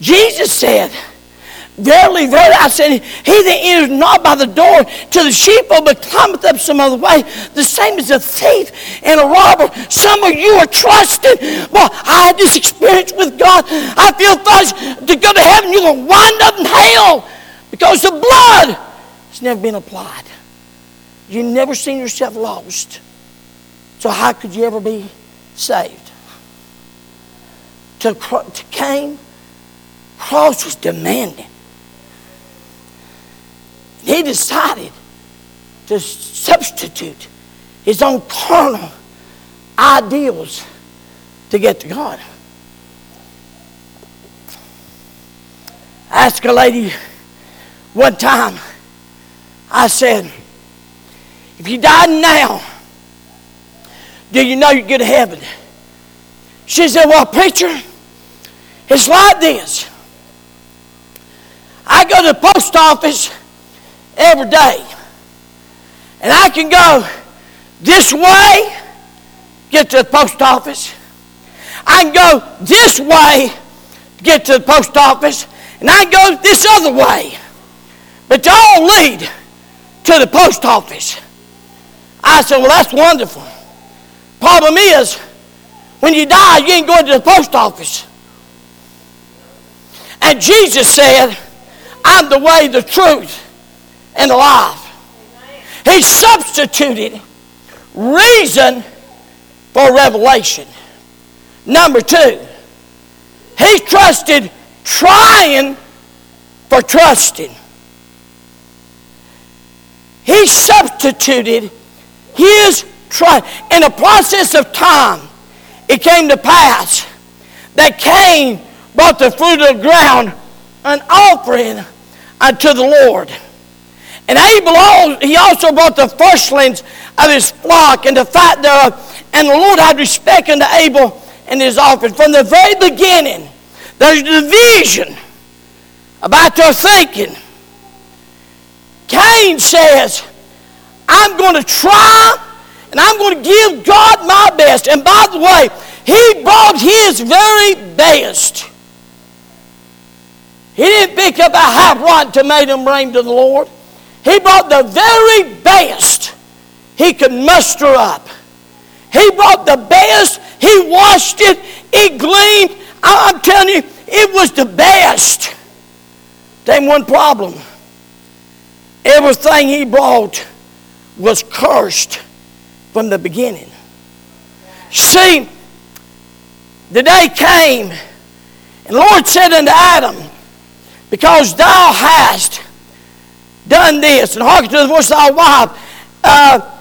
Jesus said, Verily, verily, I said, he that enters not by the door to the sheepfold, but climbeth up some other way, the same as a thief and a robber. Some of you are trusting. Well, I had this experience with God. I feel thoughts to go to heaven. You're going to wind up in hell because the blood has never been applied. You've never seen yourself lost. So how could you ever be saved? To, to Cain, cross was demanding. He decided to substitute his own carnal ideals to get to God. I asked a lady one time, I said, if you died now, do you know you get to heaven? She said, Well, preacher, it's like this. I go to the post office every day. And I can go this way, get to the post office. I can go this way, get to the post office. And I can go this other way. But they all lead to the post office. I said, Well, that's wonderful. Problem is, when you die, you ain't going to the post office. And Jesus said, I'm the way, the truth, and the life. He substituted reason for revelation. Number two, he trusted trying for trusting. He substituted his trust. In the process of time, it came to pass that Cain brought the fruit of the ground an offering unto the Lord. And Abel, he also brought the firstlings of his flock and the fat thereof. And the Lord had respect unto Abel and his offering. From the very beginning, there's division about their thinking. Cain says, I'm going to try and I'm going to give God my best. And by the way, he brought his very best. He didn't pick up a half rotten tomato bring to the Lord. He brought the very best he could muster up. He brought the best. He washed it. It gleamed. I'm telling you, it was the best. Then one problem. Everything he brought was cursed from the beginning. See, the day came, and the Lord said unto Adam, Because thou hast done this, and hearken to the voice of thy wife, uh,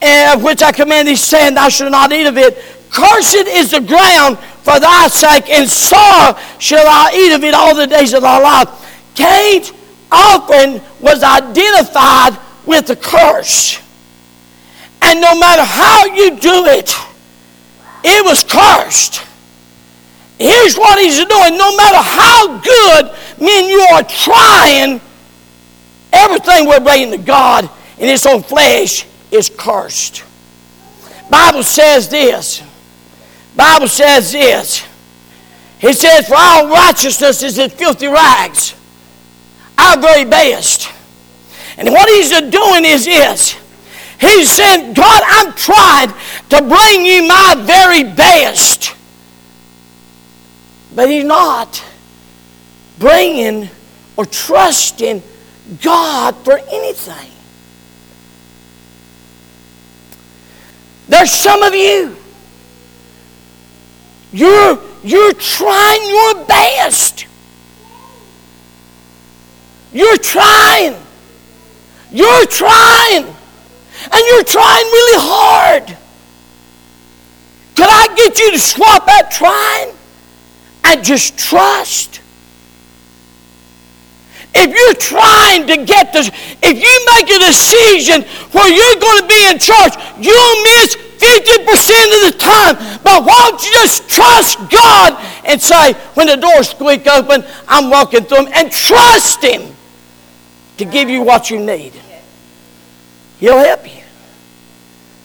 and which I command thee, saying, Thou shalt not eat of it. Cursed is the ground for thy sake, and sorrow shall I eat of it all the days of thy life. Cain's offering was identified with the curse. And no matter how you do it, it was cursed. Here's what he's doing. No matter how good men you are trying, everything we're bringing to God in its own flesh is cursed. Bible says this. Bible says this. It says, For our righteousness is as filthy rags, our very best. And what he's doing is this. He's saying, God, I'm trying to bring you my very best. But he's not bringing or trusting God for anything. There's some of you. You're, you're trying your best. You're trying. You're trying. And you're trying really hard. Could I get you to swap that trying and just trust? If you're trying to get this, if you make a decision where you're going to be in charge, you'll miss 50% of the time. But why don't you just trust God and say, when the doors squeak open, I'm walking through them, and trust Him to give you what you need. He'll help you.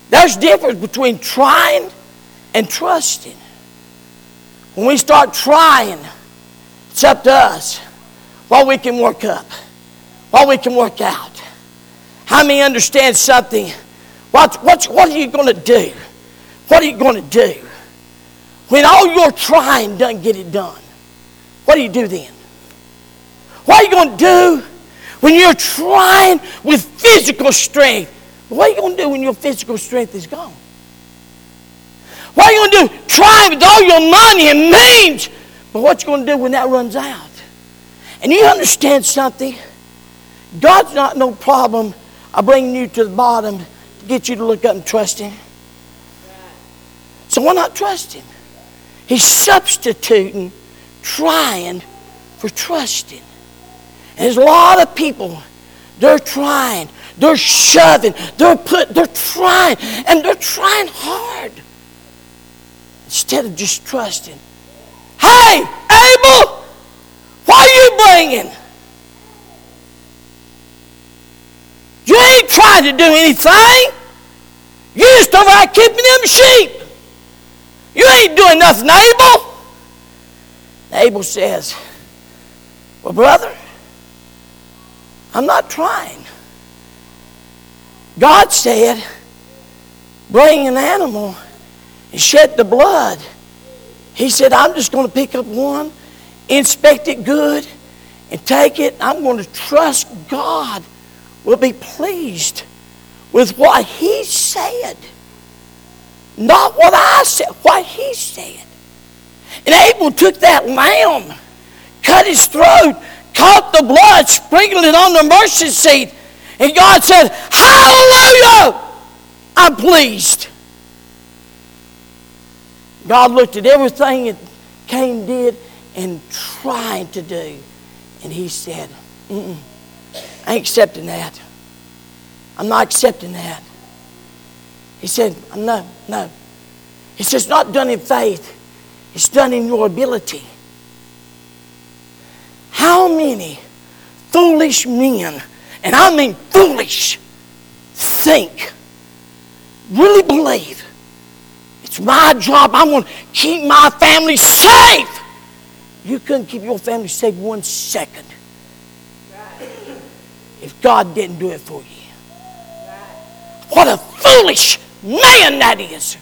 There's difference between trying and trusting. When we start trying, It's up to us what we can work up, what we can work out. How many understand something? What, what, what are you going to do? What are you going to do? When all your trying doesn't get it done, what do you do then? What are you going to do when you're trying with physical strength? What are you going to do when your physical strength is gone? What are you going to do? Trying with all your money and means. But what you going to do when that runs out? And you understand something? God's not no problem of bringing you to the bottom to get you to look up and trust Him. So why not trust Him? He's substituting trying for trusting. And there's a lot of people, they're trying, they're shoving, they're put, they're trying, and they're trying hard. Instead of just trusting. Hey, Abel, what are you bringing? You ain't trying to do anything. You just over there keeping them sheep. You ain't doing nothing, Abel. Abel says, Well, brother, I'm not trying. God said, Bring an animal shed the blood. He said, I'm just going to pick up one, inspect it good, and take it. I'm going to trust God will be pleased with what He said. Not what I said, what he said. And Abel took that lamb, cut his throat, caught the blood, sprinkled it on the mercy seat. And God said, Hallelujah! I'm pleased. God looked at everything that Cain did and tried to do. And he said, I ain't accepting that. I'm not accepting that. He said, No, no. He says, Not done in faith, it's done in your ability. How many foolish men, and I mean foolish, think, really believe it's my job, I'm going to keep my family safe? You couldn't keep your family safe one second if God didn't do it for you. What a foolish man that is.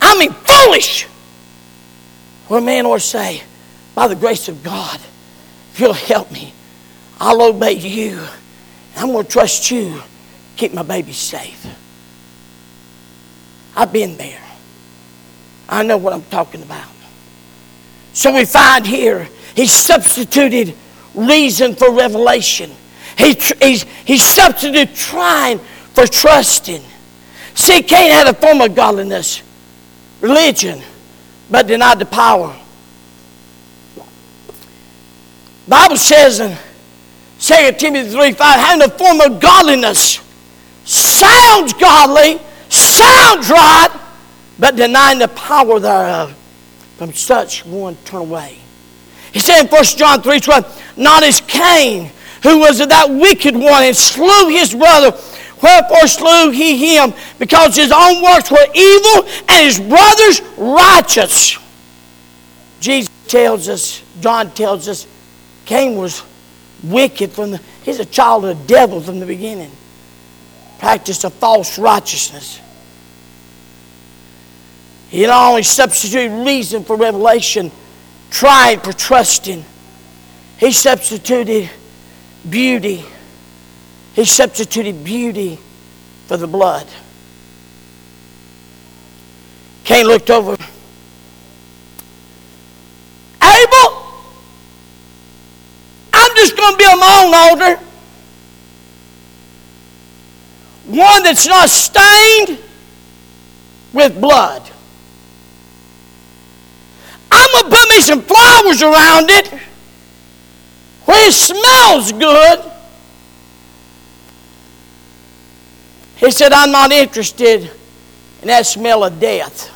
I mean, foolish. A man or say, by the grace of God, if you'll help me, I'll obey you. I'm going to trust you. Keep my baby safe. I've been there. I know what I'm talking about. So we find here, he substituted reason for revelation. He, he, he substituted trying for trusting. See, Cain had a form of godliness, religion, but denied the power. Bible says in 2 Timothy 3 5, having a form of godliness sounds godly, sounds right, but denying the power thereof. From such one turn away. He said in 1 John 3 12, not as Cain, who was that wicked one and slew his brother. Wherefore slew he him, because his own works were evil and his brother's righteous. Jesus tells us, John tells us, Cain was wicked from the, he's a child of the devil from the beginning. Practiced a false righteousness. He not only substituted reason for revelation, tried for trusting. He substituted beauty he substituted beauty for the blood. Cain looked over. Abel, I'm just going to build my own altar. One that's not stained with blood. I'm going to put me some flowers around it where it smells good He said, I'm not interested in that smell of death,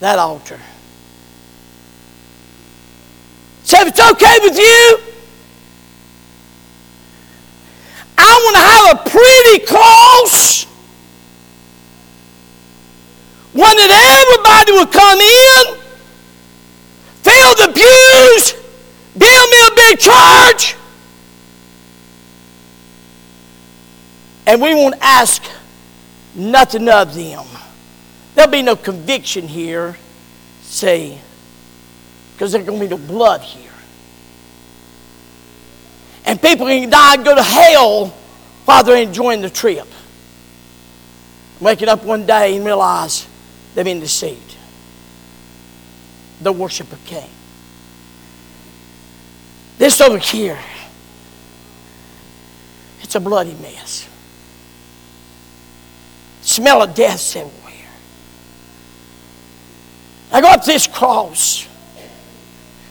that altar. So if it's okay with you, I want to have a pretty cross. One that everybody would come in, fill the pews, in charge. And we won't ask nothing of them. There'll be no conviction here, see, because there's going to be no blood here. And people can die and go to hell while they're enjoying the trip. Waking up one day and realize they've been deceived. The worshiper came. This over here, it's a bloody mess. Smell of death everywhere. I go up this cross,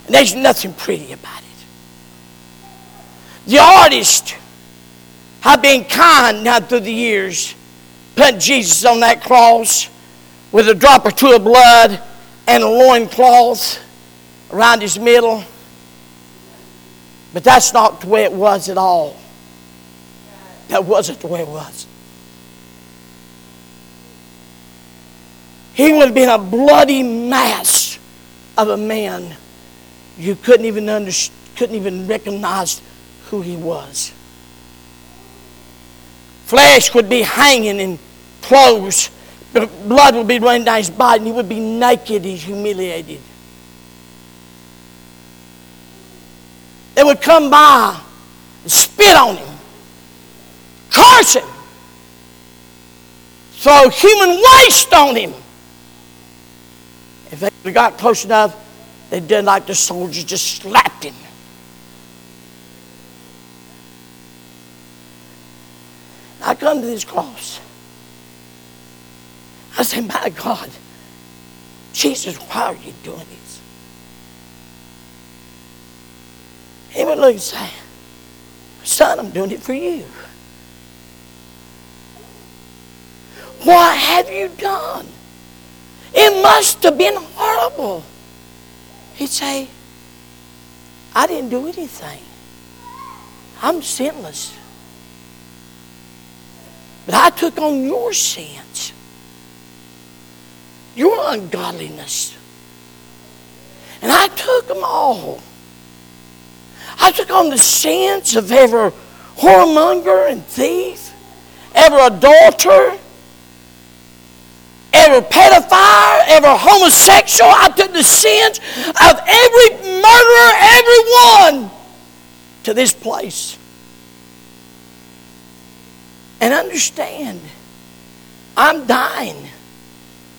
and there's nothing pretty about it. The artist have been kind now through the years, put Jesus on that cross with a drop or two of blood and a loincloth around his middle. But that's not the way it was at all. That wasn't the way it was. He would have been a bloody mass of a man. You couldn't even under, couldn't even recognize who he was. Flesh would be hanging in clothes. Blood would be running down his body, and he would be naked and humiliated. They would come by and spit on him, curse him, throw human waste on him. If they got close enough, they did like the soldiers just slapped him. I come to this cross. I say, My God, Jesus, why are you doing this? He would look and say, Son, I'm doing it for you. What have you done? It must have been horrible. He'd say, I didn't do anything. I'm sinless. But I took on your sins, your ungodliness. And I took them all. I took on the sins of every whoremonger and thief, every adulterer, every pedophile, every homosexual. I took the sins of every murderer, everyone to this place. And understand, I'm dying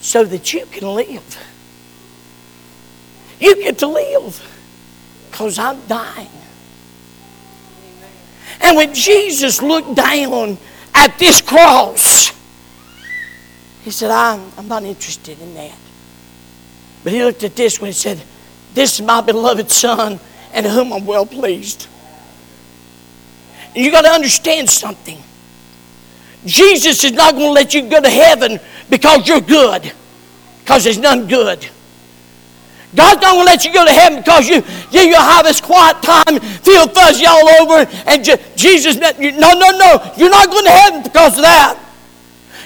so that you can live. You get to live because I'm dying. And when Jesus looked down at this cross, he said, I'm, I'm not interested in that. But he looked at this one and said, This is my beloved Son, and whom I'm well pleased. And you got to understand something. Jesus is not going to let you go to heaven because you're good, because there's none good. God's not going to let you go to heaven because you, you, you have this quiet time, feel fuzzy all over, and Jesus, no, no, no. You're not going to heaven because of that.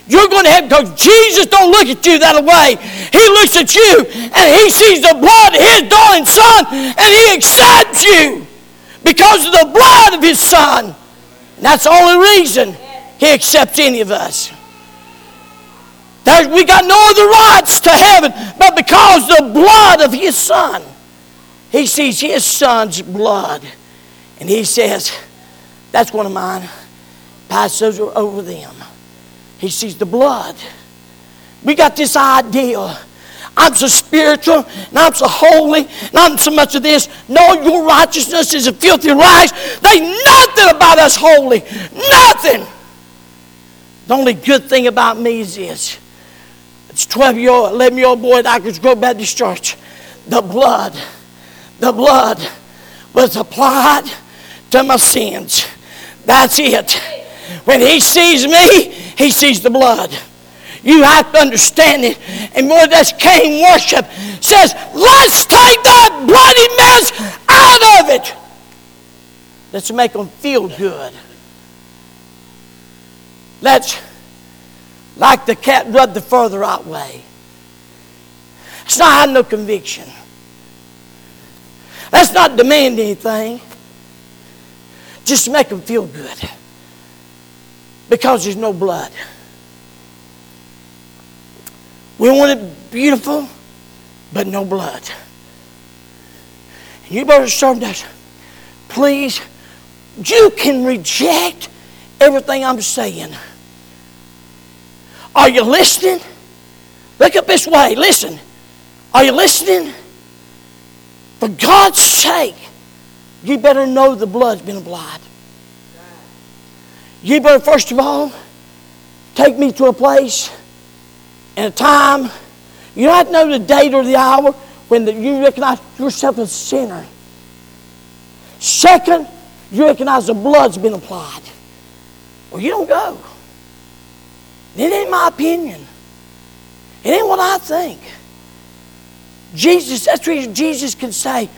You're going to heaven because Jesus don't look at you that way. He looks at you and he sees the blood of his darling son and he accepts you because of the blood of his son. And that's the only reason he accepts any of us. There's, we got no other rights to heaven but because the blood of his son. He sees his son's blood and he says, That's one of mine. Pass those over them. He sees the blood. We got this idea. I'm so spiritual and I'm so holy and I'm so much of this. No, your righteousness is a filthy rags. They nothing about us holy. Nothing. The only good thing about me is this. It's 12 year old, 11 year old boy at Akers Grove Baptist Church. The blood, the blood was applied to my sins. That's it. When he sees me, he sees the blood. You have to understand it. And more that's Cain worship says, let's take that bloody mess out of it. Let's make them feel good. Let's, like the cat, rub the further out way. Let's not have no conviction. Let's not demand anything. just make them feel good. Because there's no blood. We want it beautiful, but no blood. And You better start that. Please, you can reject everything I'm saying. Are you listening? Look up this way. Listen. Are you listening? For God's sake, you better know the blood's been applied. You better, first of all, take me to a place and a time. You don't know the date or the hour when the, you recognize yourself as a sinner. Second, you recognize the blood's been applied. Well, you don't go. It ain't my opinion. It ain't what I think. Jesus, that's reason Jesus can say,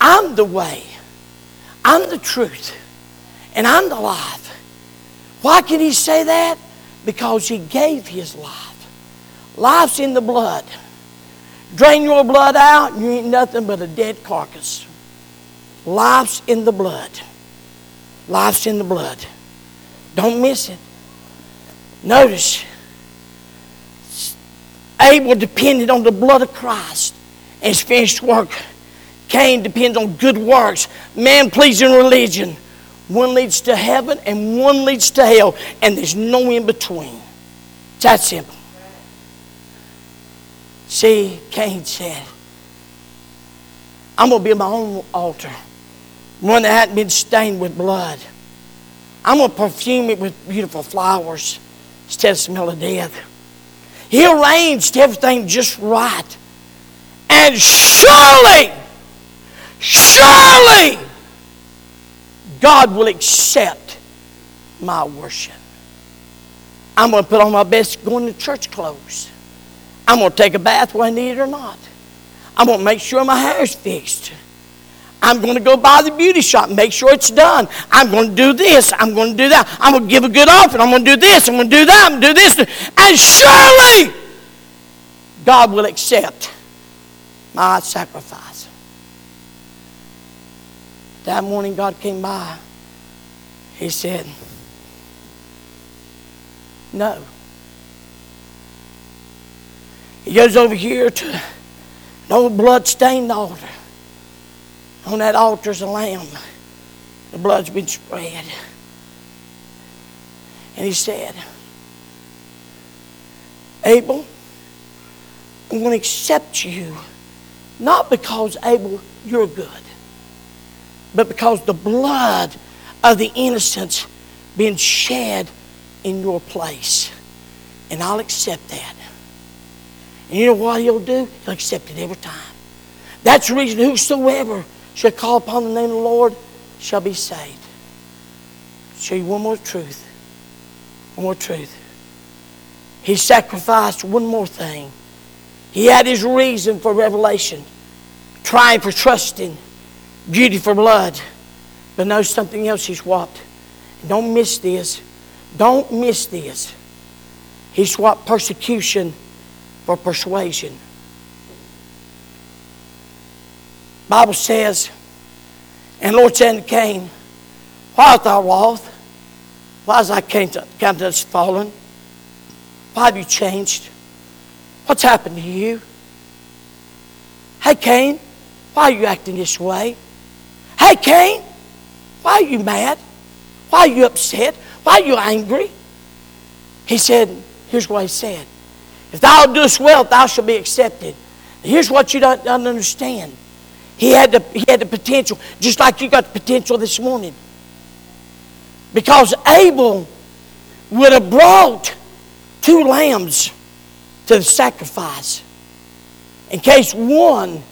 I'm the way, I'm the truth, and I'm the life. Why can he say that? Because he gave his life. Life's in the blood. Drain your blood out, and you ain't nothing but a dead carcass. Life's in the blood. Life's in the blood. Don't miss it. Notice, Abel depended on the blood of Christ and his finished work. Cain depends on good works, man pleasing religion. One leads to heaven and one leads to hell, and there's no in between. It's that simple. See, Cain said, I'm going to build my own altar, one that hadn't been stained with blood. I'm going to perfume it with beautiful flowers instead of smell of death. He arranged everything just right. And surely, surely, God will accept my worship. I'm going to put on my best going to church clothes. I'm going to take a bath whether I need it or not. I'm going to make sure my hair is fixed. I'm going to go by the beauty shop make sure it's done. I'm going to do this. I'm going to do that. I'm going to give a good offering. I'm going to do this. I'm going to do that. I'm going to do this. And surely God will accept my sacrifice. That morning, God came by. He said, No. He goes over here to an old blood-stained altar. On that altar's a lamb. The blood's been spread. And he said, Abel, I'm going to accept you, not because, Abel, you're good but because the blood of the innocents being shed in your place. And I'll accept that. And you know what he'll do? He'll accept it every time. That's the reason whosoever shall call upon the name of the Lord shall be saved. I'll show you one more truth. One more truth. He sacrificed one more thing. He had his reason for revelation, trying for trusting beauty for blood. But know something else he swapped. Don't miss this. Don't miss this. He swapped persecution for persuasion. Bible says, and Lord said to Cain, Why art thou wroth? Why is thy countenance fallen? Why have you changed? What's happened to you? Hey, Cain, why are you acting this way? Hey, Cain, why are you mad? Why are you upset? Why are you angry? He said, Here's what he said If thou doest well, thou shalt be accepted. Here's what you don't, don't understand. He had, the, he had the potential, just like you got the potential this morning. Because Abel would have brought two lambs to the sacrifice in case one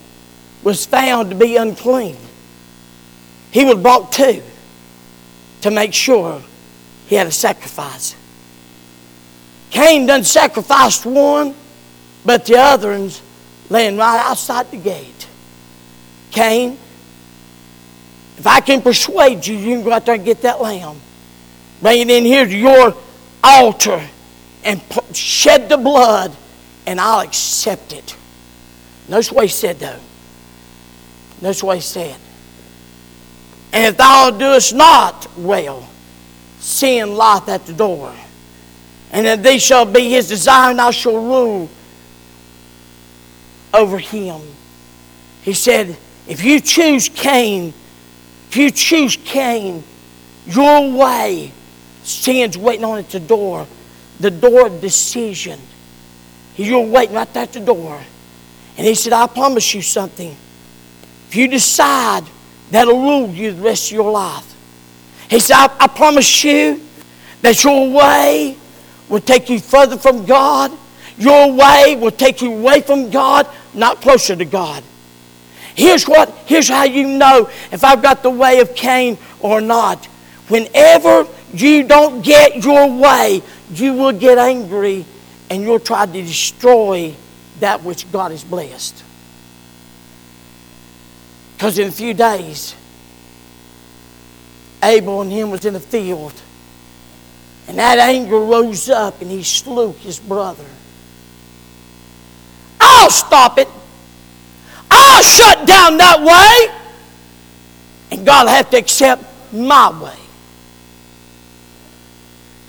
was found to be unclean. He would have brought two to make sure he had a sacrifice. Cain done sacrificed one, but the other one's laying right outside the gate. Cain, if I can persuade you, you can go out there and get that lamb. Bring it in here to your altar and shed the blood, and I'll accept it. Notice what he said, though. Notice what he said. And if thou doest not well, sin lieth at the door. And that thee shall be his desire, and thou shalt rule over him. He said, if you choose Cain, if you choose Cain, your way, sin's waiting on at the door, the door of decision. You're waiting right there at the door. And he said, I promise you something. If you decide, that'll rule you the rest of your life. He said, I, I promise you that your way will take you further from God. Your way will take you away from God, not closer to God. Here's what, here's how you know if I've got the way of Cain or not. Whenever you don't get your way, you will get angry and you'll try to destroy that which God has blessed. Because in a few days, Abel and him was in the field. And that anger rose up and he slew his brother. I'll stop it. I'll shut down that way. And God will have to accept my way.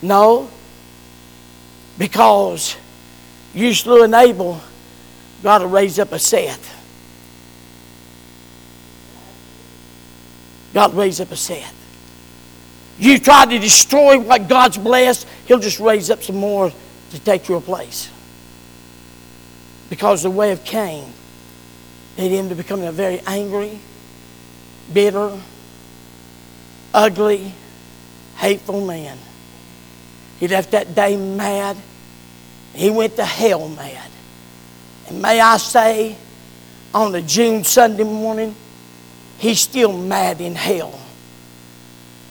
No. Because you slew an Abel, God will raise up a Seth. God raise up a Seth. You try to destroy what God's blessed, He'll just raise up some more to take your place. Because the way of Cain led him to becoming a very angry, bitter, ugly, hateful man. He left that day mad. He went to hell mad. And may I say, on a June Sunday morning, he's still mad in hell.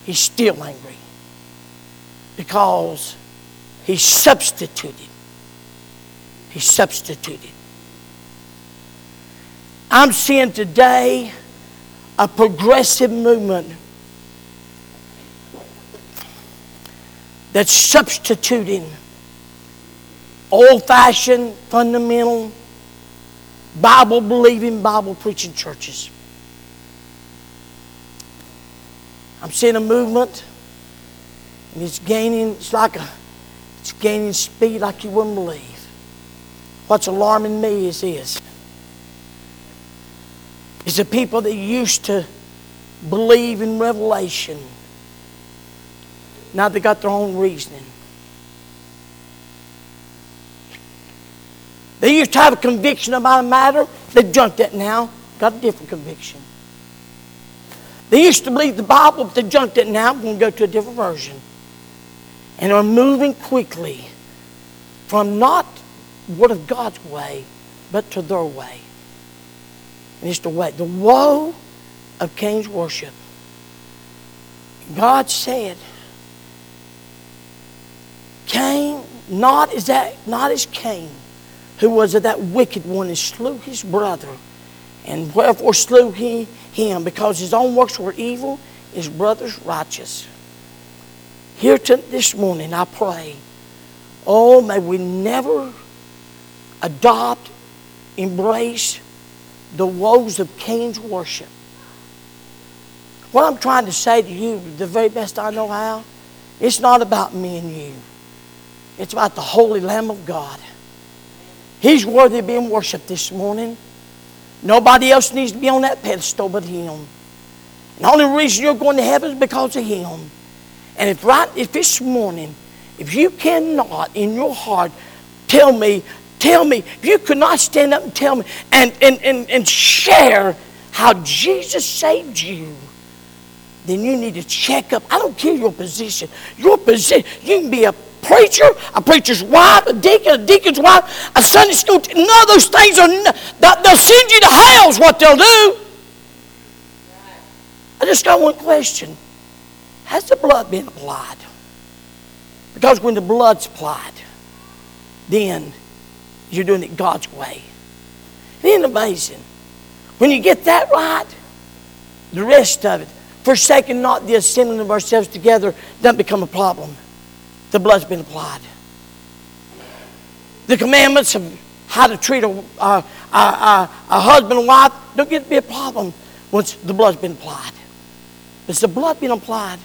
He's still angry because he substituted. He substituted. I'm seeing today a progressive movement that's substituting old fashioned, fundamental, Bible believing, Bible preaching churches. I'm seeing a movement, and it's gaining, it's like a, it's gaining speed like you wouldn't believe. What's alarming me is this. Is the people that used to believe in revelation. Now they got their own reasoning. They used to have a conviction about a matter. They've junked that now. Got a different conviction. They used to believe the Bible, but they junked it now. I'm going to go to a different version. And are moving quickly from not Word of God's way, but to their way. And it's the way. The woe of Cain's worship. God said, Cain, not as that, not as Cain, who was of that wicked one and slew his brother. And wherefore slew he him? Because his own works were evil, his brother's righteous. Here to, this morning, I pray, oh, may we never adopt, embrace the woes of Cain's worship. What I'm trying to say to you, the very best I know how, it's not about me and you. It's about the Holy Lamb of God. He's worthy of being worshiped this morning. Nobody else needs to be on that pedestal but Him. The only reason you're going to heaven is because of Him. And if right, if this morning, if you cannot in your heart tell me, tell me, if you could not stand up and tell me and, and, and, and share how Jesus saved you, then you need to check up. I don't care your position. Your position, you can be a preacher, a preacher's wife, a deacon, a deacon's wife, a Sunday school. T- none of those things are. They'll send you to hell. Is what they'll do. I just got one question: Has the blood been applied? Because when the blood's applied, then you're doing it God's way. Isn't amazing? When you get that right, the rest of it, forsaking not the assembling of ourselves together, doesn't become a problem the blood's been applied. The commandments of how to treat a, a, a, a husband and wife don't get to be a problem once the blood's been applied. Has the blood been applied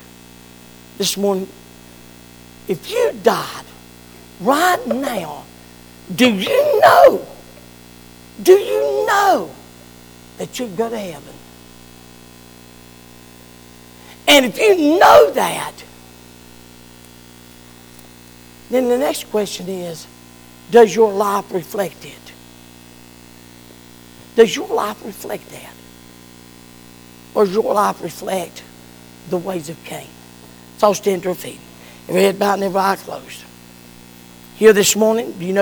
this morning? If you died right now, do you know? Do you know that you'd go to heaven? And if you know that, then the next question is does your life reflect it? Does your life reflect that? Or does your life reflect the ways of Cain? So stand to our feet. Every head bowed and every eye closed. Here this morning, do you know?